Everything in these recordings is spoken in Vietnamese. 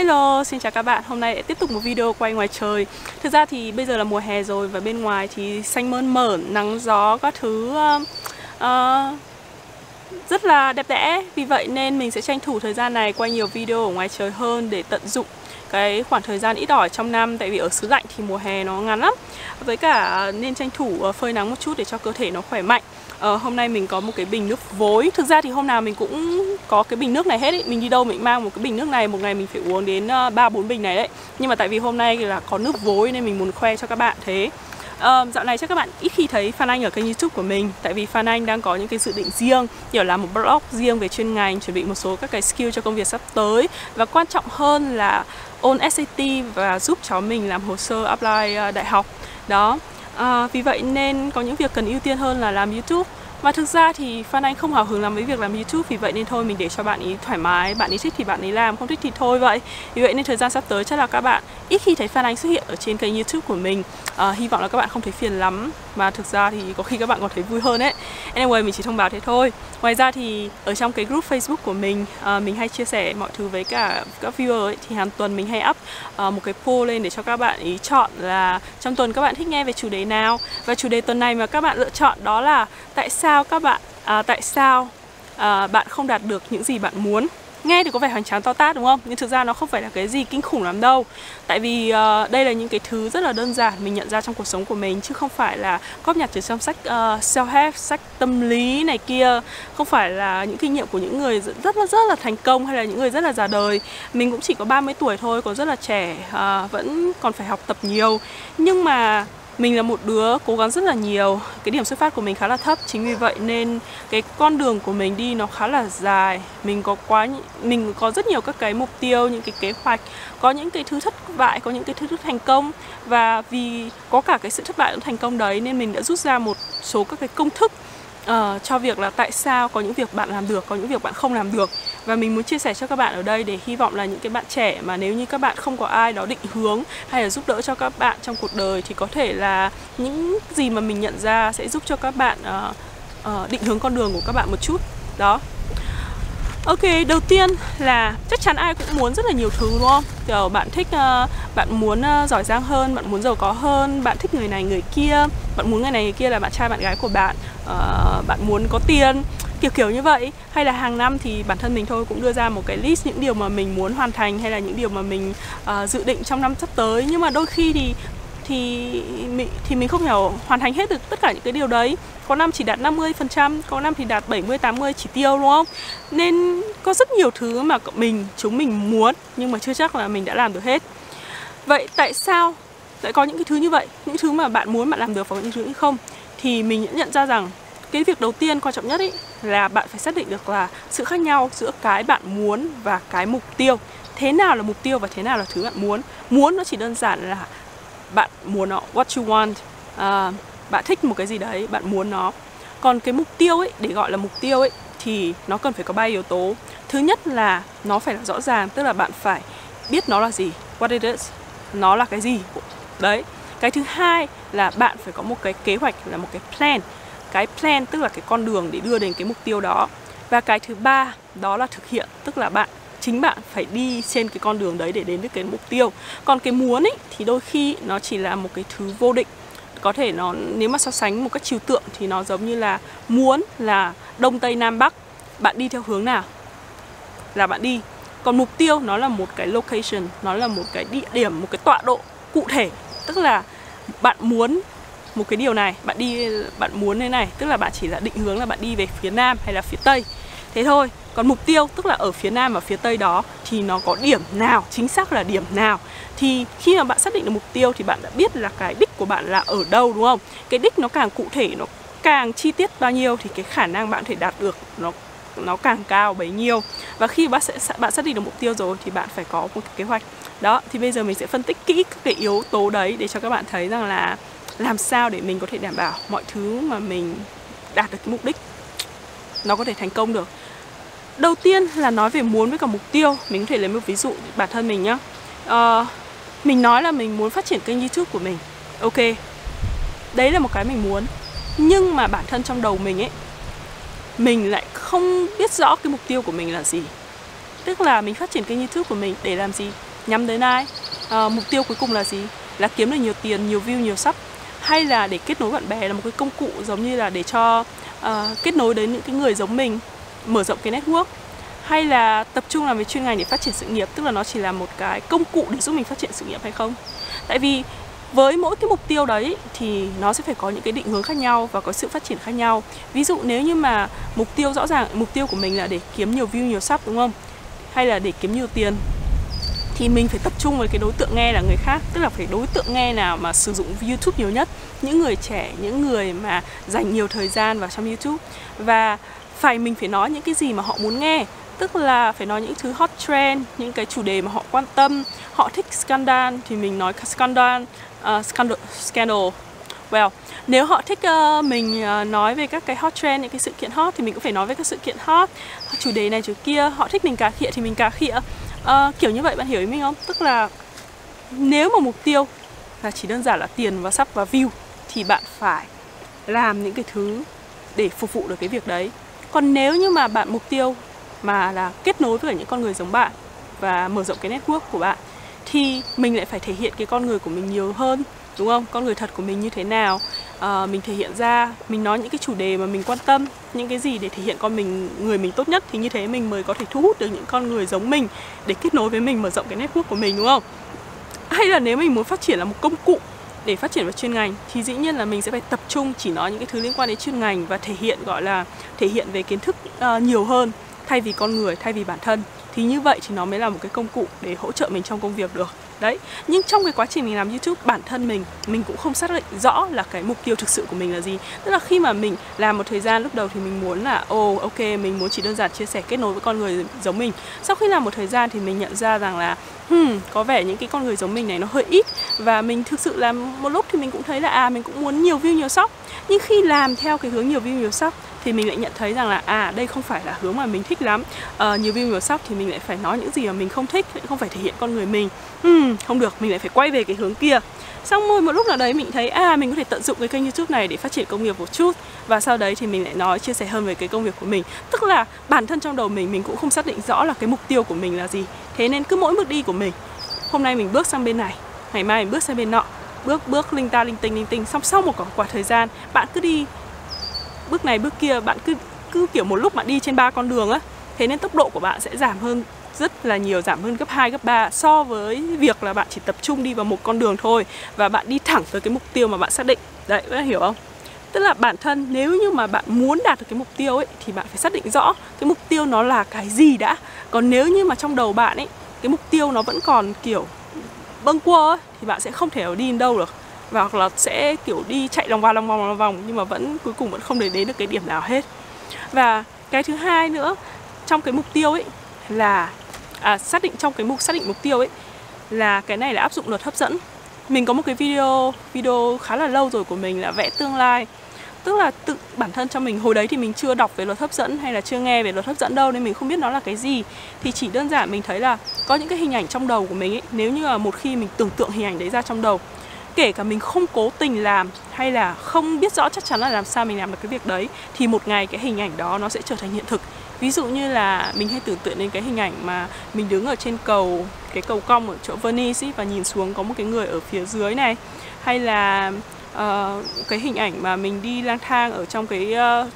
Hello, xin chào các bạn. Hôm nay lại tiếp tục một video quay ngoài trời. Thực ra thì bây giờ là mùa hè rồi và bên ngoài thì xanh mơn mởn, nắng gió các thứ uh, uh, rất là đẹp đẽ. Vì vậy nên mình sẽ tranh thủ thời gian này quay nhiều video ở ngoài trời hơn để tận dụng cái khoảng thời gian ít ỏi trong năm tại vì ở xứ lạnh thì mùa hè nó ngắn lắm với cả nên tranh thủ uh, phơi nắng một chút để cho cơ thể nó khỏe mạnh ờ, hôm nay mình có một cái bình nước vối. Thực ra thì hôm nào mình cũng có cái bình nước này hết ý. mình đi đâu mình mang một cái bình nước này. Một ngày mình phải uống đến ờ, ba bốn bình này đấy. Nhưng mà tại vì hôm nay là có nước vối nên mình muốn khoe cho các bạn thế. Uh, dạo này chắc các bạn ít khi thấy Phan Anh ở kênh youtube của mình. Tại vì Phan Anh đang có những cái dự định riêng Kiểu làm một blog riêng về chuyên ngành Chuẩn bị một số các cái skill cho công việc sắp tới. Và quan trọng hơn là ôn SAT và giúp cháu mình làm hồ sơ apply ờ, đại học. Đó à, Vì vậy nên có những việc cần ưu tiên hơn là làm youtube và thực ra thì Phan Anh không hào hứng làm với việc làm YouTube Vì vậy nên thôi mình để cho bạn ý thoải mái Bạn ý thích thì bạn ấy làm, không thích thì thôi vậy. Vì vậy nên thời gian sắp tới chắc là các bạn ít khi thấy Phan Anh xuất hiện ở trên kênh YouTube của mình. À, Hy vọng là các bạn không thấy phiền lắm. Mà thực ra thì có khi các bạn còn thấy vui hơn ấy. Anyway mình chỉ thông báo thế thôi. Ngoài ra thì ở trong cái group Facebook của mình à, Mình hay chia sẻ mọi thứ với cả các viewer ấy. Thì hàng tuần mình hay up à, một cái poll lên để cho các bạn ý chọn là Trong tuần các bạn thích nghe về chủ đề nào. Và chủ đề tuần này mà các bạn lựa chọn đó là Tại sao các bạn à, tại sao à, bạn không đạt được những gì bạn muốn? Nghe thì có vẻ hoành tráng to tát đúng không? Nhưng thực ra nó không phải là cái gì kinh khủng lắm đâu. Tại vì uh, đây là những cái thứ rất là đơn giản mình nhận ra trong cuộc sống của mình chứ không phải là góp nhặt từ trong sách à, uh, self help sách tâm lý này kia. Không phải là những kinh nghiệm của những người rất là rất là thành công hay là những người rất là già đời. Mình cũng chỉ có 30 tuổi thôi còn rất là trẻ uh, vẫn còn phải học tập nhiều. Nhưng mà mình là một đứa cố gắng rất là nhiều. Cái điểm xuất phát của mình khá là thấp, chính vì vậy nên cái con đường của mình đi nó khá là dài. Mình có quá mình có rất nhiều các cái mục tiêu, những cái kế hoạch, có những cái thứ thất bại, có những cái thứ thành công. Và vì có cả cái sự thất bại lẫn thành công đấy nên mình đã rút ra một số các cái công thức uh, cho việc là tại sao có những việc bạn làm được có những việc bạn không làm được. Và mình muốn chia sẻ cho các bạn ở đây để hy vọng là những cái bạn trẻ mà nếu như các bạn không có ai đó định hướng hay là giúp đỡ cho các bạn trong cuộc đời thì có thể là những gì mà mình nhận ra sẽ giúp cho các bạn uh, uh, định hướng con đường của các bạn một chút. Đó. Ok, đầu tiên là chắc chắn ai cũng muốn rất là nhiều thứ đúng không? Kiểu bạn thích, ờ, bạn muốn ờ, giỏi giang hơn, bạn muốn giàu có hơn, bạn thích người này người kia, bạn muốn người này người kia là bạn trai bạn gái của bạn, ờ, bạn muốn có tiền, kiểu kiểu như vậy. Hay là hàng năm thì bản thân mình thôi cũng đưa ra một cái list những điều mà mình muốn hoàn thành hay là những điều mà mình dự định trong năm sắp tới. Nhưng mà đôi khi thì thì mình thì mình không hiểu hoàn thành hết được tất cả những cái điều đấy có năm chỉ đạt 50%, có năm thì đạt 70 80 chỉ tiêu đúng không? Nên có rất nhiều thứ mà mình chúng mình muốn nhưng mà chưa chắc là mình đã làm được hết. Vậy tại sao lại có những cái thứ như vậy? Những thứ mà bạn muốn bạn làm được và những thứ không? Thì mình nhận ra rằng cái việc đầu tiên quan trọng nhất ý là bạn phải xác định được là sự khác nhau giữa cái bạn muốn và cái mục tiêu thế nào là mục tiêu và thế nào là thứ bạn muốn muốn nó chỉ đơn giản là bạn muốn nó what you want. Uh, bạn thích một cái gì đấy bạn muốn nó. Còn cái mục tiêu ấy để gọi là mục tiêu ấy thì nó cần phải có ba yếu tố. Thứ nhất là nó phải là rõ ràng tức là bạn phải biết nó là gì what it is nó là cái gì. Đấy. Cái thứ hai là bạn phải có một cái kế hoạch là một cái plan. Cái plan tức là cái con đường để đưa đến cái mục tiêu đó. Và cái thứ ba đó là thực hiện tức là bạn chính bạn phải đi trên cái con đường đấy để đến được cái mục tiêu. Còn cái muốn ấy, thì đôi khi nó chỉ là một cái thứ vô định. Có thể nó, nếu mà so sánh một cách trừu tượng thì nó giống như là muốn là đông tây nam bắc. Bạn đi theo hướng nào? Là bạn đi. Còn mục tiêu nó là một cái location, nó là một cái địa điểm, một cái tọa độ cụ thể. Tức là bạn muốn một cái điều này, bạn đi, bạn muốn thế này. Tức là bạn chỉ là định hướng là bạn đi về phía nam hay là phía tây. Thế thôi còn mục tiêu, tức là ở phía nam và phía tây đó, thì nó có điểm nào, chính xác là điểm nào? Thì khi mà bạn xác định được mục tiêu thì bạn đã biết là cái đích của bạn là ở đâu, đúng không? Cái đích nó càng cụ thể, nó càng chi tiết bao nhiêu thì cái khả năng bạn thể đạt được nó nó càng cao bấy nhiêu. Và khi bạn sẽ bạn xác định được mục tiêu rồi thì bạn phải có một cái kế hoạch. Đó, thì bây giờ mình sẽ phân tích kỹ các cái yếu tố đấy để cho các bạn thấy rằng là làm sao để mình có thể đảm bảo mọi thứ mà mình đạt được cái mục đích nó có thể thành công được đầu tiên là nói về muốn với cả mục tiêu. Mình có thể lấy một ví dụ bản thân mình nhá. Uh, mình nói là mình muốn phát triển kênh youtube của mình. Ok đấy là một cái mình muốn. Nhưng mà bản thân trong đầu mình ấy mình lại không biết rõ cái mục tiêu của mình là gì. Tức là mình phát triển kênh youtube của mình để làm gì? Nhắm đến ai? À, mục tiêu cuối cùng là gì? Là kiếm được nhiều tiền nhiều view nhiều sub? Hay là để kết nối bạn bè là một cái công cụ giống như là để cho uh, kết nối đến những cái người giống mình? Mở rộng cái network? Hay là tập trung làm về chuyên ngành để phát triển sự nghiệp, tức là nó chỉ là một cái công cụ để giúp mình phát triển sự nghiệp hay không? Tại vì với mỗi cái mục tiêu đấy thì nó sẽ phải có những cái định hướng khác nhau và có sự phát triển khác nhau. Ví dụ nếu như mà mục tiêu rõ ràng, mục tiêu của mình là để kiếm nhiều view, nhiều sub, đúng không? Hay là để kiếm nhiều tiền, thì mình phải tập trung với cái đối tượng nghe là người khác. Tức là phải đối tượng nghe nào mà sử dụng youtube nhiều nhất. Những người trẻ, những người mà dành nhiều thời gian vào trong youtube. Và phải mình phải nói những cái gì mà họ muốn nghe. Tức là phải nói những thứ hot trend những cái chủ đề mà họ quan tâm. Họ thích scandal thì mình nói scandal uh, scandal scandal. Well nếu họ thích uh, mình uh, nói về các cái hot trend những cái sự kiện hot thì mình cũng phải nói về các sự kiện hot. Chủ đề này chủ kia họ thích mình cà khịa thì mình cà khịa. Uh, kiểu như vậy bạn hiểu ý mình không? Tức là nếu mà mục tiêu là chỉ đơn giản là tiền và sắp và view thì bạn phải làm những cái thứ để phục vụ được cái việc đấy còn nếu như mà bạn mục tiêu mà là kết nối với những con người giống bạn và mở rộng cái network của bạn thì mình lại phải thể hiện cái con người của mình nhiều hơn đúng không? Con người thật của mình như thế nào? À, mình thể hiện ra mình nói những cái chủ đề mà mình quan tâm những cái gì để thể hiện con mình người mình tốt nhất thì như thế mình mới có thể thu hút được những con người giống mình để kết nối với mình mở rộng cái network của mình đúng không? Hay là nếu mình muốn phát triển là một công cụ để phát triển vào chuyên ngành thì dĩ nhiên là mình sẽ phải tập trung chỉ nói những cái thứ liên quan đến chuyên ngành và thể hiện gọi là thể hiện về kiến thức uh, nhiều hơn thay vì con người thay vì bản thân. Thì như vậy thì nó mới là một cái công cụ để hỗ trợ mình trong công việc được đấy nhưng trong cái quá trình mình làm youtube bản thân mình mình cũng không xác định rõ là cái mục tiêu thực sự của mình là gì. Tức là khi mà mình làm một thời gian lúc đầu thì mình muốn là ồ oh, ok mình muốn chỉ đơn giản chia sẻ kết nối với con người giống mình. Sau khi làm một thời gian thì mình nhận ra rằng là hmm, có vẻ những cái con người giống mình này nó hơi ít. Và mình thực sự làm một lúc thì mình cũng thấy là à mình cũng muốn nhiều view nhiều sóc nhưng khi làm theo cái hướng nhiều view nhiều sóc thì mình lại nhận thấy rằng là à đây không phải là hướng mà mình thích lắm. À, nhiều view nhiều sóc thì mình lại phải nói những gì mà mình không thích không phải thể hiện con người mình. Hmm, không được mình lại phải quay về cái hướng kia. Xong rồi một lúc nào đấy mình thấy à mình có thể tận dụng cái kênh youtube này để phát triển công việc một chút. Và sau đấy thì mình lại nói chia sẻ hơn về cái công việc của mình. Tức là bản thân trong đầu mình mình cũng không xác định rõ là cái mục tiêu của mình là gì. Thế nên cứ mỗi bước đi của mình hôm nay mình bước sang bên này ngày mai mình bước sang bên nọ. Bước bước linh ta linh tinh linh tinh xong sau một khoảng thời gian bạn cứ đi bước này bước kia bạn cứ cứ kiểu một lúc bạn đi trên ba con đường á thế nên tốc độ của bạn sẽ giảm hơn rất là nhiều giảm hơn gấp 2, gấp 3 so với việc là bạn chỉ tập trung đi vào một con đường thôi và bạn đi thẳng tới cái mục tiêu mà bạn xác định. Đấy, bạn hiểu không? Tức là bản thân nếu như mà bạn muốn đạt được cái mục tiêu ấy thì bạn phải xác định rõ cái mục tiêu nó là cái gì đã. Còn nếu như mà trong đầu bạn ấy cái mục tiêu nó vẫn còn kiểu bâng quơ ấy, thì bạn sẽ không thể đi đến đâu được và hoặc là sẽ kiểu đi chạy lòng vòng lòng vòng lòng vòng nhưng mà vẫn cuối cùng vẫn không để đến được cái điểm nào hết. Và cái thứ hai nữa trong cái mục tiêu ấy là à, xác định trong cái mục xác định mục tiêu ấy là cái này là áp dụng luật hấp dẫn. Mình có một cái video video khá là lâu rồi của mình là vẽ tương lai. Tức là tự bản thân cho mình hồi đấy thì mình chưa đọc về luật hấp dẫn hay là chưa nghe về luật hấp dẫn đâu nên mình không biết nó là cái gì. Thì chỉ đơn giản mình thấy là có những cái hình ảnh trong đầu của mình ấy nếu như là một khi mình tưởng tượng hình ảnh đấy ra trong đầu kể cả mình không cố tình làm hay là không biết rõ chắc chắn là làm sao mình làm được cái việc đấy thì một ngày cái hình ảnh đó nó sẽ trở thành hiện thực. Ví dụ như là mình hay tưởng tượng đến cái hình ảnh mà mình đứng ở trên cầu cái cầu cong ở chỗ Venice ý, và nhìn xuống có một cái người ở phía dưới này. Hay là uh, cái hình ảnh mà mình đi lang thang ở trong cái uh,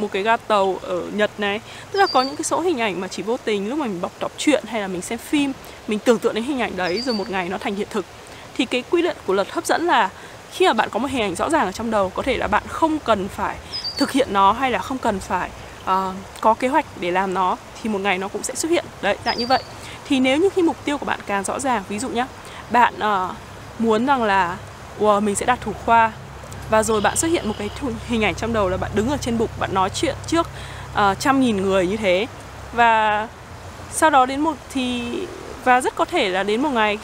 một cái ga tàu ở Nhật này. Tức là có những cái số hình ảnh mà chỉ vô tình lúc mà mình bọc đọc truyện hay là mình xem phim Mình tưởng tượng đến hình ảnh đấy rồi một ngày nó thành hiện thực thì cái quy định của luật hấp dẫn là khi mà bạn có một hình ảnh rõ ràng ở trong đầu có thể là bạn không cần phải thực hiện nó hay là không cần phải uh, có kế hoạch để làm nó thì một ngày nó cũng sẽ xuất hiện. Đấy dạng như vậy. Thì nếu như khi mục tiêu của bạn càng rõ ràng ví dụ nhé bạn uh, muốn rằng là wow, mình sẽ đạt thủ khoa. Và rồi bạn xuất hiện một cái hình ảnh trong đầu là bạn đứng ở trên bục bạn nói chuyện trước uh, trăm nghìn người như thế. Và sau đó đến một thì và rất có thể là đến một ngày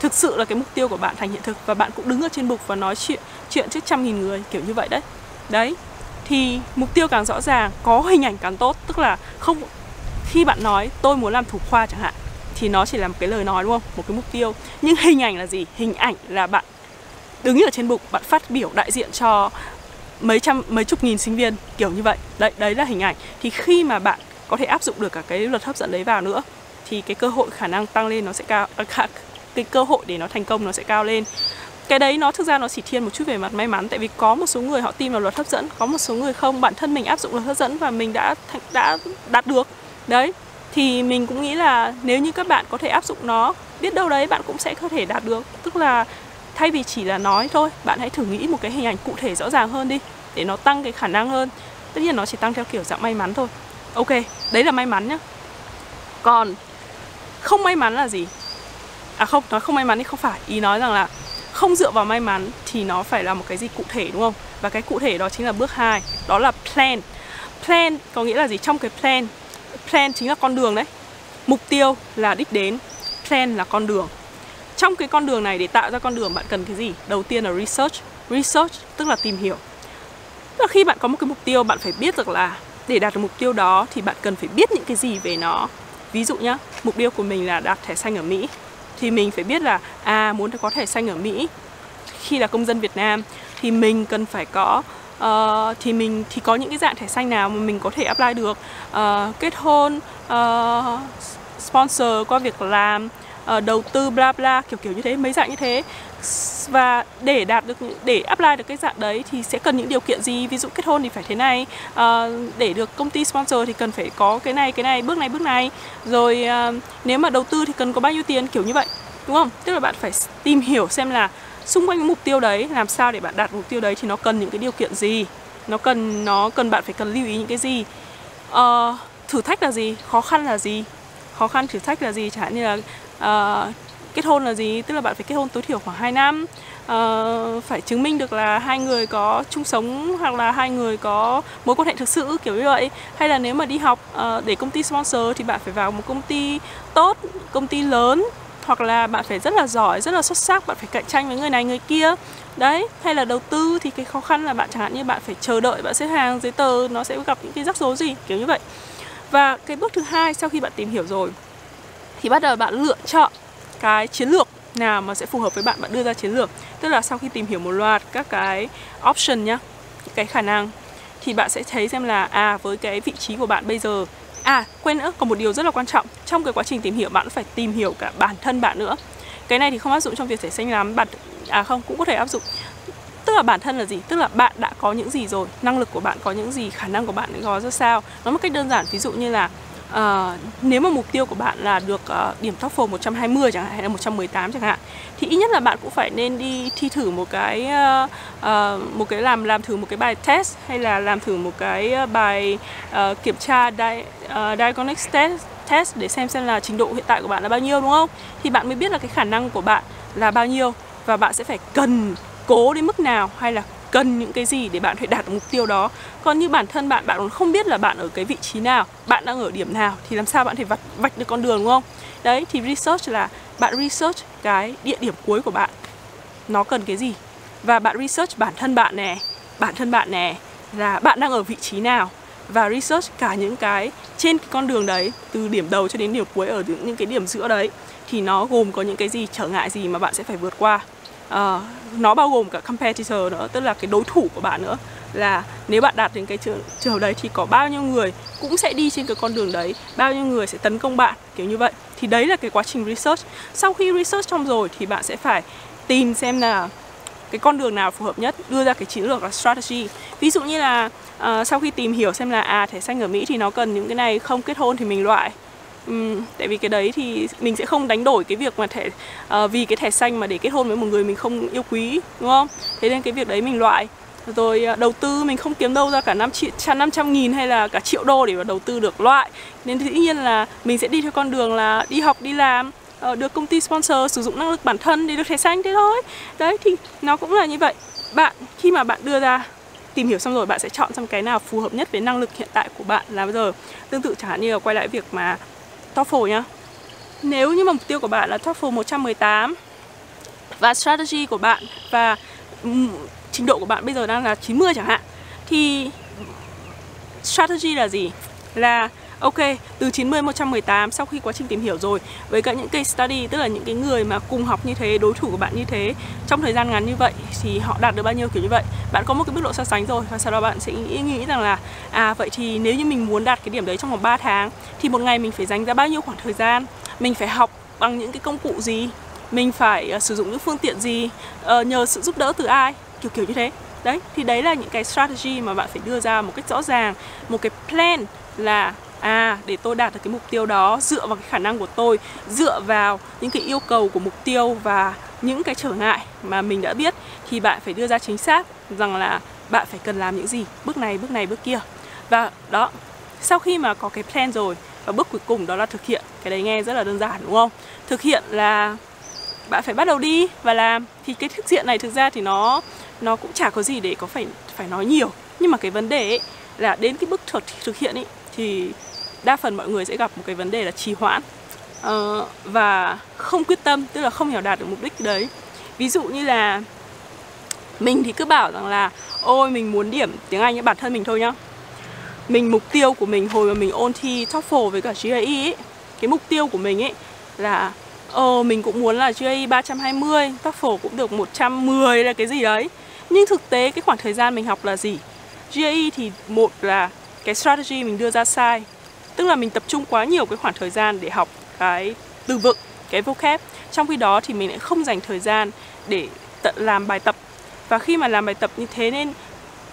thực sự là cái mục tiêu của bạn thành hiện thực và bạn cũng đứng ở trên bục và nói chuyện chuyện trước trăm nghìn người, kiểu như vậy đấy. Đấy, thì mục tiêu càng rõ ràng, có hình ảnh càng tốt, tức là không, khi bạn nói, tôi muốn làm thủ khoa chẳng hạn, thì nó chỉ là một cái lời nói, đúng không? Một cái mục tiêu. Nhưng hình ảnh là gì? Hình ảnh là bạn đứng ở trên bục, bạn phát biểu đại diện cho mấy trăm, mấy chục nghìn sinh viên, kiểu như vậy. Đấy đấy là hình ảnh. Thì khi mà bạn có thể áp dụng được cả cái luật hấp dẫn đấy vào nữa, thì cái cơ hội khả năng tăng lên nó sẽ cao à, cái cơ hội để nó thành công nó sẽ cao lên. Cái đấy nó, thực ra nó chỉ thiên một chút về mặt may mắn, tại vì có một số người họ tin vào luật hấp dẫn, có một số người không. Bản thân mình áp dụng luật hấp dẫn và mình đã đã đạt được. Đấy, thì mình cũng nghĩ là nếu như các bạn có thể áp dụng nó, biết đâu đấy bạn cũng sẽ có thể đạt được. Tức là thay vì chỉ là nói thôi, bạn hãy thử nghĩ một cái hình ảnh cụ thể rõ ràng hơn đi, để nó tăng cái khả năng hơn. Tất nhiên nó chỉ tăng theo kiểu dạng may mắn thôi. Ok, đấy là may mắn nhá. Còn không may mắn là gì? À không, nói không may mắn thì không phải. Ý nói rằng là không dựa vào may mắn thì nó phải là một cái gì cụ thể, đúng không? Và cái cụ thể đó chính là bước 2 đó là plan. Plan có nghĩa là gì? Trong cái plan plan chính là con đường đấy. Mục tiêu là đích đến, plan là con đường. Trong cái con đường này để tạo ra con đường, bạn cần cái gì? Đầu tiên là research. Research tức là tìm hiểu. Tức là khi bạn có một cái mục tiêu, bạn phải biết được là để đạt được mục tiêu đó thì bạn cần phải biết những cái gì về nó. Ví dụ nhá, mục tiêu của mình là đạt thẻ xanh ở mỹ thì mình phải biết là à muốn có thẻ xanh ở mỹ. Khi là công dân việt nam thì mình cần phải có uh, thì mình thì có những cái dạng thẻ xanh nào mà mình có thể apply được uh, kết hôn uh, sponsor qua việc làm uh, đầu tư bla bla kiểu kiểu như thế mấy dạng như thế và để đạt được để apply được cái dạng đấy thì sẽ cần những điều kiện gì? Ví dụ kết hôn thì phải thế này uh, để được công ty sponsor thì cần phải có cái này cái này bước này bước này. Rồi uh, nếu mà đầu tư thì cần có bao nhiêu tiền? Kiểu như vậy đúng không? Tức là bạn phải tìm hiểu xem là xung quanh mục tiêu đấy làm sao để bạn đạt mục tiêu đấy thì nó cần những cái điều kiện gì? Nó cần nó cần bạn phải cần lưu ý những cái gì? Uh, thử thách là gì? Khó khăn là gì? Khó khăn thử thách là gì? Chẳng hạn như là uh, kết hôn là gì? Tức là bạn phải kết hôn tối thiểu khoảng 2 năm. Uh, phải chứng minh được là hai người có chung sống hoặc là hai người có mối quan hệ thực sự kiểu như vậy. Hay là nếu mà đi học uh, để công ty sponsor thì bạn phải vào một công ty tốt công ty lớn hoặc là bạn phải rất là giỏi rất là xuất sắc bạn phải cạnh tranh với người này người kia. Đấy hay là đầu tư thì cái khó khăn là bạn chẳng hạn như bạn phải chờ đợi bạn xếp hàng giấy tờ nó sẽ gặp những cái rắc rối gì kiểu như vậy. Và cái bước thứ hai sau khi bạn tìm hiểu rồi thì bắt đầu bạn lựa chọn cái chiến lược nào mà sẽ phù hợp với bạn bạn đưa ra chiến lược. Tức là sau khi tìm hiểu một loạt các cái option nhá, cái khả năng, thì bạn sẽ thấy xem là à với cái vị trí của bạn bây giờ à quên nữa còn một điều rất là quan trọng. Trong cái quá trình tìm hiểu, bạn phải tìm hiểu cả bản thân bạn nữa. Cái này thì không áp dụng trong việc thể xanh lắm, bạn à không, cũng có thể áp dụng. Tức là bản thân là gì? Tức là bạn đã có những gì rồi, năng lực của bạn có những gì, khả năng của bạn có ra sao. Nói một cách đơn giản, ví dụ như là à, nếu mà mục tiêu của bạn là được uh, điểm TOEFL 120 chẳng hạn hay là 118 chẳng hạn thì ít nhất là bạn cũng phải nên đi thi thử một cái uh, uh, một cái làm làm thử một cái bài test hay là làm thử một cái bài uh, kiểm tra di, uh, diagnostic test test để xem xem là trình độ hiện tại của bạn là bao nhiêu đúng không? Thì bạn mới biết là cái khả năng của bạn là bao nhiêu và bạn sẽ phải cần cố đến mức nào hay là cần những cái gì để bạn phải đạt được mục tiêu đó. Còn như bản thân bạn bạn còn không biết là bạn ở cái vị trí nào, bạn đang ở điểm nào, thì làm sao bạn thể vạch vạch được con đường, đúng không? Đấy, thì research là bạn research cái địa điểm cuối của bạn. Nó cần cái gì? Và bạn research bản thân bạn nè, bản thân bạn nè, là bạn đang ở vị trí nào? Và research cả những cái trên cái con đường đấy, từ điểm đầu cho đến điểm cuối ở những cái điểm giữa đấy, thì nó gồm có những cái gì, trở ngại gì mà bạn sẽ phải vượt qua uh, nó bao gồm cả competitor nữa tức là cái đối thủ của bạn nữa. Là nếu bạn đạt đến cái trường trường đấy thì có bao nhiêu người cũng sẽ đi trên cái con đường đấy bao nhiêu người sẽ tấn công bạn kiểu như vậy. Thì đấy là cái quá trình research. Sau khi research xong rồi thì bạn sẽ phải tìm xem là cái con đường nào phù hợp nhất đưa ra cái chiến lược là strategy. Ví dụ như là uh, sau khi tìm hiểu xem là à thẻ xanh ở mỹ thì nó cần những cái này không kết hôn thì mình loại. Ừ, tại vì cái đấy thì mình sẽ không đánh đổi cái việc mà thẻ uh, vì cái thẻ xanh mà để kết hôn với một người mình không yêu quý đúng không? Thế nên cái việc đấy mình loại. Rồi ờ, đầu tư mình không kiếm đâu ra cả năm triệu năm trăm nghìn hay là cả triệu đô để mà đầu tư được loại. Nên dĩ nhiên là mình sẽ đi theo con đường là đi học đi làm ờ, được công ty sponsor sử dụng năng lực bản thân để được thẻ xanh thế thôi. Đấy thì nó cũng là như vậy. Bạn khi mà bạn đưa ra tìm hiểu xong rồi bạn sẽ chọn xem cái nào phù hợp nhất với năng lực hiện tại của bạn là bây giờ. Tương tự chẳng hạn như là quay lại việc mà TOEFL nhá Nếu như mà mục tiêu của bạn là TOEFL 118 Và strategy của bạn và trình độ của bạn bây giờ đang là 90 chẳng hạn, Thì strategy là gì? Là Ok, từ 90 118 sau khi quá trình tìm hiểu rồi. Với cả những case study tức là những cái người mà cùng học như thế, đối thủ của bạn như thế trong thời gian ngắn như vậy thì họ đạt được bao nhiêu kiểu như vậy. Bạn có một cái mức độ so sánh rồi và sau đó bạn sẽ nghĩ nghĩ rằng là à vậy thì nếu như mình muốn đạt cái điểm đấy trong vòng 3 tháng thì một ngày mình phải dành ra bao nhiêu khoảng thời gian, mình phải học bằng những cái công cụ gì, mình phải uh, sử dụng những phương tiện gì, uh, nhờ sự giúp đỡ từ ai, kiểu kiểu như thế. Đấy thì đấy là những cái strategy mà bạn phải đưa ra một cách rõ ràng. Một cái plan là à để tôi đạt được cái mục tiêu đó, dựa vào cái khả năng của tôi, dựa vào những cái yêu cầu của mục tiêu và những cái trở ngại mà mình đã biết, thì bạn phải đưa ra chính xác rằng là bạn phải cần làm những gì, bước này bước này, bước kia. Và đó, sau khi mà có cái plan rồi và bước cuối cùng đó là thực hiện, cái đấy nghe rất là đơn giản, đúng không? Thực hiện là bạn phải bắt đầu đi và làm. Thì cái thực diện này thực ra thì nó nó cũng chả có gì để có phải phải nói nhiều. Nhưng mà cái vấn đề ấy là đến cái bước thực thực hiện ấy, thì đa phần mọi người sẽ gặp một cái vấn đề là trì hoãn uh, và không quyết tâm tức là không hiểu đạt được mục đích đấy. Ví dụ như là mình thì cứ bảo rằng là ôi mình muốn điểm tiếng Anh với bản thân mình thôi nhá. Mình mục tiêu của mình hồi mà mình ôn thi TOEFL với cả GRE ấy cái mục tiêu của mình ấy là ờ mình cũng muốn là GRE 320 TOEFL cũng được 110 là cái gì đấy. Nhưng thực tế cái khoảng thời gian mình học là gì? GRE thì một là cái strategy mình đưa ra sai tức là mình tập trung quá nhiều cái khoảng thời gian để học cái từ vựng, cái vocab. Trong khi đó thì mình lại không dành thời gian để tận làm bài tập. Và khi mà làm bài tập như thế nên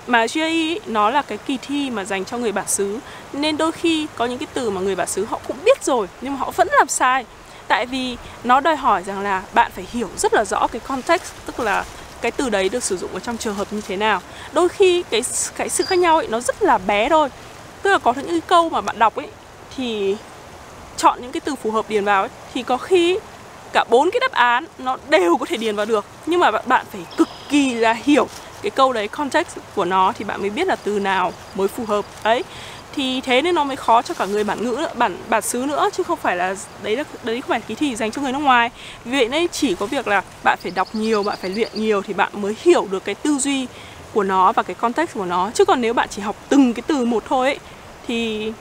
mà GAE nó là cái kỳ thi mà dành cho người bản xứ. Nên đôi khi có những cái từ mà người bản xứ họ cũng biết rồi, nhưng mà họ vẫn làm sai. Tại vì nó đòi hỏi rằng là bạn phải hiểu rất là rõ cái context, tức là cái từ đấy được sử dụng ở trong trường hợp như thế nào. Đôi khi cái cái sự khác nhau ấy, nó rất là bé thôi tức là có những cái câu mà bạn đọc ấy thì chọn những cái từ phù hợp điền vào ấy thì có khi cả bốn cái đáp án nó đều có thể điền vào được. Nhưng mà bạn phải cực kỳ là hiểu cái câu đấy context của nó thì bạn mới biết là từ nào mới phù hợp. Đấy thì thế nên nó mới khó cho cả người bản ngữ nữa, bản bản xứ nữa chứ không phải là đấy là đấy không phải kỳ thi dành cho người nước ngoài. Vì vậy nên chỉ có việc là bạn phải đọc nhiều bạn phải luyện nhiều thì bạn mới hiểu được cái tư duy của nó và cái context của nó. Chứ còn nếu bạn chỉ học từng cái từ một thôi ấy, thì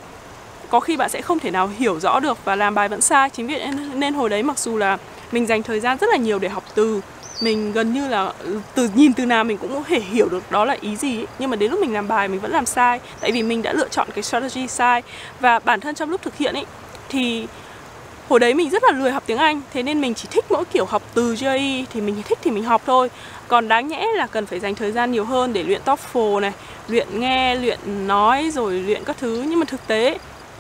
có khi bạn sẽ không thể nào hiểu rõ được và làm bài vẫn sai. Chính vì nên hồi đấy mặc dù là mình dành thời gian rất là nhiều để học từ mình gần như là ừ, từ nhìn từ nào mình cũng có thể hiểu được đó là ý gì ấy. nhưng mà đến lúc mình làm bài mình vẫn làm sai tại vì mình đã lựa chọn cái strategy sai. Và bản thân trong lúc thực hiện ấy thì hồi đấy mình rất là lười học tiếng Anh, thế nên mình chỉ thích mỗi kiểu học từ GRE thì mình thích thì mình học thôi. Còn đáng nhẽ là cần phải dành thời gian nhiều hơn để luyện TOEFL này, luyện nghe, luyện nói rồi luyện các thứ. Nhưng mà thực tế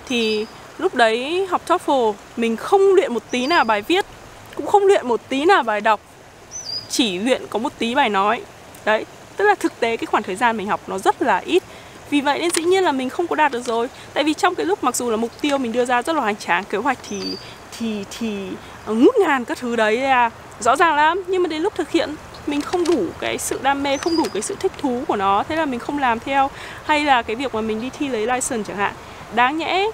thì lúc đấy học TOEFL, mình không luyện một tí nào bài viết, cũng không luyện một tí nào bài đọc, chỉ luyện có một tí bài nói. Đấy, tức là thực tế cái khoảng thời gian mình học nó rất là ít vì vậy nên dĩ nhiên là mình không có đạt được rồi. Tại vì trong cái lúc mặc dù là mục tiêu mình đưa ra rất là hoành tráng kế hoạch thì thì thì ờ, ngút ngàn các thứ đấy là rõ ràng lắm. Nhưng mà đến lúc thực hiện mình không đủ cái sự đam mê không đủ cái sự thích thú của nó thế là mình không làm theo. Hay là cái việc mà mình đi thi lấy license chẳng hạn. Đáng nhẽ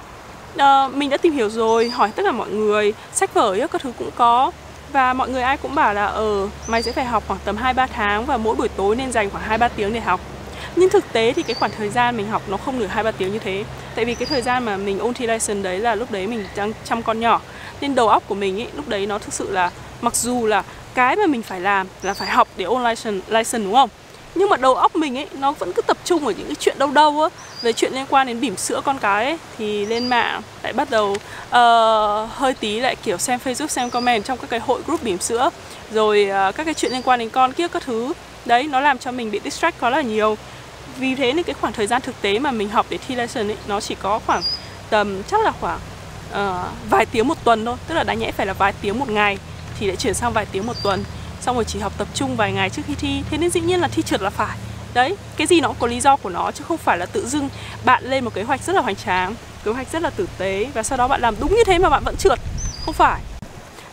uh, mình đã tìm hiểu rồi hỏi tất cả mọi người sách vở các thứ cũng có. Và mọi người ai cũng bảo là ờ mày sẽ phải học khoảng tầm 2 3 tháng và mỗi buổi tối nên dành khoảng 2 3 tiếng để học. Nhưng thực tế thì cái khoảng thời gian mình học nó không được 2 3 tiếng như thế. Tại vì cái thời gian mà mình ôn thi lesson đấy là lúc đấy mình đang chăm con nhỏ. Nên đầu óc của mình ấy lúc đấy nó thực sự là mặc dù là cái mà mình phải làm là phải học để ôn lesson, lesson đúng không? nhưng mà đầu óc mình ấy nó vẫn cứ tập trung ở những cái chuyện đâu đâu á về chuyện liên quan đến bỉm sữa con cái ấy, thì lên mạng lại bắt đầu uh, hơi tí lại kiểu xem facebook xem comment trong các cái hội group bỉm sữa rồi uh, các cái chuyện liên quan đến con kia các thứ đấy nó làm cho mình bị distract quá là nhiều vì thế nên cái khoảng thời gian thực tế mà mình học để thi lesson ấy nó chỉ có khoảng tầm chắc là khoảng uh, vài tiếng một tuần thôi. Tức là đáng nhẽ phải là vài tiếng một ngày thì lại chuyển sang vài tiếng một tuần. Xong rồi chỉ học tập trung vài ngày trước khi thi. Thế nên dĩ nhiên là thi trượt là phải. Đấy cái gì nó cũng có lý do của nó chứ không phải là tự dưng bạn lên một kế hoạch rất là hoành tráng kế hoạch rất là tử tế và sau đó bạn làm đúng như thế mà bạn vẫn trượt. Không phải.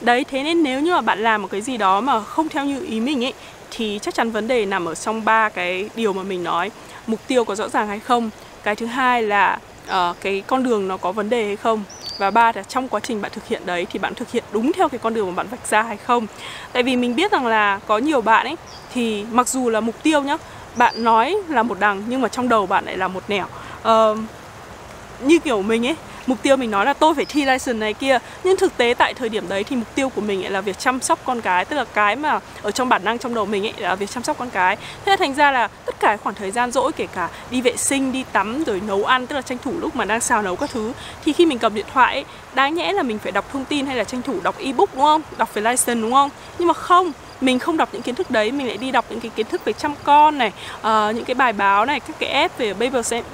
Đấy thế nên nếu như mà bạn làm một cái gì đó mà không theo như ý mình ấy thì chắc chắn vấn đề nằm ở trong ba cái điều mà mình nói mục tiêu có rõ ràng hay không. Cái thứ hai là uh, cái con đường nó có vấn đề hay không. Và ba là trong quá trình bạn thực hiện đấy thì bạn thực hiện đúng theo cái con đường mà bạn vạch ra hay không. Tại vì mình biết rằng là có nhiều bạn ấy thì mặc dù là mục tiêu nhá bạn nói là một đằng nhưng mà trong đầu bạn lại là một nẻo. Uh, như kiểu mình ấy mục tiêu mình nói là tôi phải thi license này kia. Nhưng thực tế tại thời điểm đấy thì mục tiêu của mình ấy là việc chăm sóc con cái tức là cái mà ở trong bản năng trong đầu mình ấy là việc chăm sóc con cái. Thế là thành ra là tất cả khoảng thời gian rỗi kể cả đi vệ sinh đi tắm rồi nấu ăn tức là tranh thủ lúc mà đang xào nấu các thứ thì khi mình cầm điện thoại ấy, đáng nhẽ là mình phải đọc thông tin hay là tranh thủ đọc ebook đúng không? Đọc về license đúng không? Nhưng mà không mình không đọc những kiến thức đấy mình lại đi đọc những cái kiến thức về chăm con này uh, những cái bài báo này các cái app về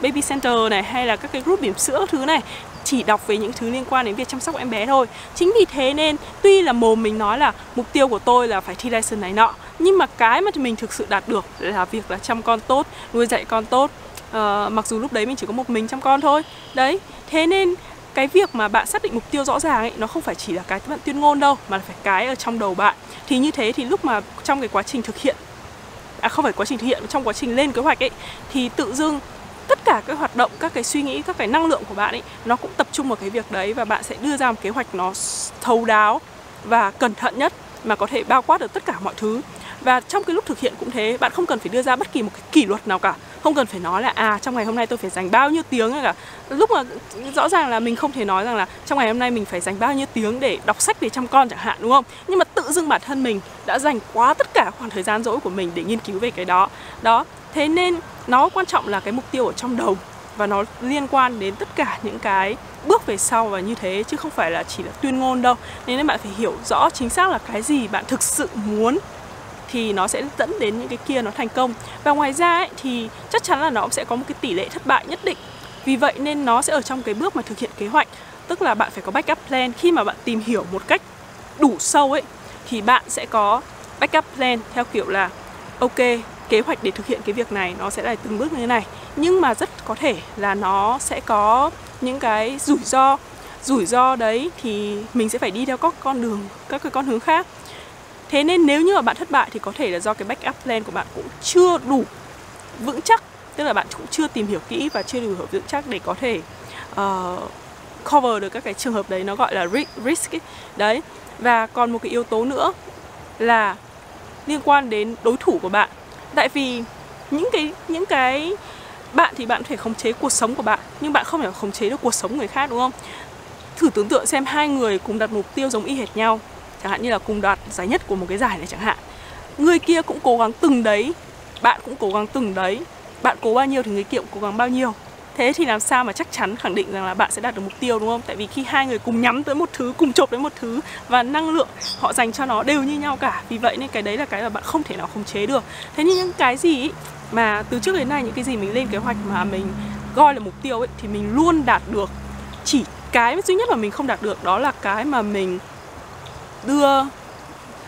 baby center này hay là các cái group bỉm sữa thứ này chỉ đọc về những thứ liên quan đến việc chăm sóc em bé thôi. Chính vì thế nên tuy là mồm mình nói là mục tiêu của tôi là phải thi license này nọ nhưng mà cái mà mình thực sự đạt được là việc là chăm con tốt nuôi dạy con tốt. Uh, mặc dù lúc đấy mình chỉ có một mình chăm con thôi. Đấy thế nên cái việc mà bạn xác định mục tiêu rõ ràng ấy, nó không phải chỉ là cái bạn tuyên ngôn đâu, mà là phải cái ở trong đầu bạn. Thì như thế thì lúc mà trong cái quá trình thực hiện à không phải quá trình thực hiện, trong quá trình lên kế hoạch ấy, thì tự dưng tất cả các hoạt động, các cái suy nghĩ, các cái năng lượng của bạn ấy, nó cũng tập trung vào cái việc đấy và bạn sẽ đưa ra một kế hoạch nó thấu đáo và cẩn thận nhất mà có thể bao quát được tất cả mọi thứ. Và trong cái lúc thực hiện cũng thế, bạn không cần phải đưa ra bất kỳ một cái kỷ luật nào cả không cần phải nói là à trong ngày hôm nay tôi phải dành bao nhiêu tiếng cả. Lúc mà rõ ràng là mình không thể nói rằng là trong ngày hôm nay mình phải dành bao nhiêu tiếng để đọc sách để chăm con chẳng hạn, đúng không? Nhưng mà tự dưng bản thân mình đã dành quá tất cả khoảng thời gian rỗi của mình để nghiên cứu về cái đó. Đó, thế nên nó quan trọng là cái mục tiêu ở trong đầu và nó liên quan đến tất cả những cái bước về sau và như thế, chứ không phải là chỉ là tuyên ngôn đâu. Nên bạn phải hiểu rõ chính xác là cái gì bạn thực sự muốn thì nó sẽ dẫn đến những cái kia nó thành công. Và ngoài ra ấy, thì chắc chắn là nó cũng sẽ có một cái tỷ lệ thất bại nhất định. Vì vậy nên nó sẽ ở trong cái bước mà thực hiện kế hoạch. Tức là bạn phải có backup plan. Khi mà bạn tìm hiểu một cách đủ sâu ấy thì bạn sẽ có backup plan theo kiểu là ok kế hoạch để thực hiện cái việc này nó sẽ là từng bước như thế này. Nhưng mà rất có thể là nó sẽ có những cái rủi ro. Rủi ro đấy thì mình sẽ phải đi theo các con đường các cái con hướng khác thế nên nếu như mà bạn thất bại thì có thể là do cái backup plan của bạn cũng chưa đủ vững chắc. Tức là bạn cũng chưa tìm hiểu kỹ và chưa đủ vững chắc để có thể uh, cover được các cái trường hợp đấy nó gọi là risk ấy. đấy. Và còn một cái yếu tố nữa là liên quan đến đối thủ của bạn. Tại vì những cái những cái bạn thì bạn có thể khống chế cuộc sống của bạn nhưng bạn không thể khống chế được cuộc sống người khác đúng không? Thử tưởng tượng xem hai người cùng đặt mục tiêu giống y hệt nhau chẳng hạn như là cùng đoạt giải nhất của một cái giải này chẳng hạn. Người kia cũng cố gắng từng đấy, bạn cũng cố gắng từng đấy. Bạn cố bao nhiêu thì người kia cũng cố gắng bao nhiêu. Thế thì làm sao mà chắc chắn khẳng định rằng là bạn sẽ đạt được mục tiêu, đúng không? Tại vì khi hai người cùng nhắm tới một thứ, cùng chộp tới một thứ và năng lượng họ dành cho nó đều như nhau cả. Vì vậy nên cái đấy là cái mà bạn không thể nào khống chế được. Thế nhưng những cái gì mà từ trước đến nay những cái gì mình lên kế hoạch mà mình gọi là mục tiêu ấy thì mình luôn đạt được. Chỉ cái duy nhất mà mình không đạt được đó là cái mà mình đưa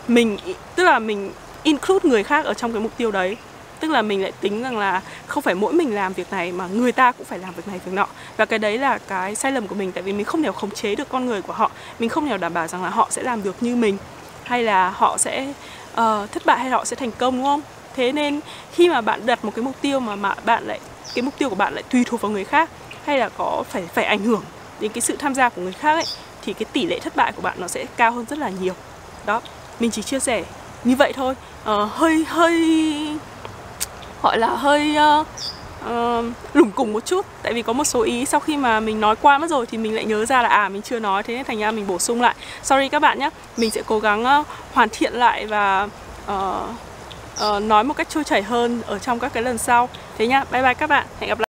mình tức là mình include người khác ở trong cái mục tiêu đấy. Tức là mình lại tính rằng là không phải mỗi mình làm việc này mà người ta cũng phải làm việc này việc nọ. Và cái đấy là cái sai lầm của mình tại vì mình không thể khống chế được con người của họ. Mình không thể đảm bảo rằng là họ sẽ làm được như mình hay là họ sẽ uh, thất bại hay họ sẽ thành công đúng không? Thế nên khi mà bạn đặt một cái mục tiêu mà mà bạn lại cái mục tiêu của bạn lại tùy thuộc vào người khác hay là có phải phải ảnh hưởng đến cái sự tham gia của người khác ấy thì cái tỷ lệ thất bại của bạn nó sẽ cao hơn rất là nhiều. Đó mình chỉ chia sẻ như vậy thôi. Uh, hơi hơi gọi là hơi uh, uh, lủng củng một chút tại vì có một số ý sau khi mà mình nói qua mất rồi thì mình lại nhớ ra là à mình chưa nói thế nên thành ra mình bổ sung lại. Sorry các bạn nhé mình sẽ cố gắng uh, hoàn thiện lại và uh, uh, nói một cách trôi chảy hơn ở trong các cái lần sau. Thế nhá bye bye các bạn hẹn gặp lại.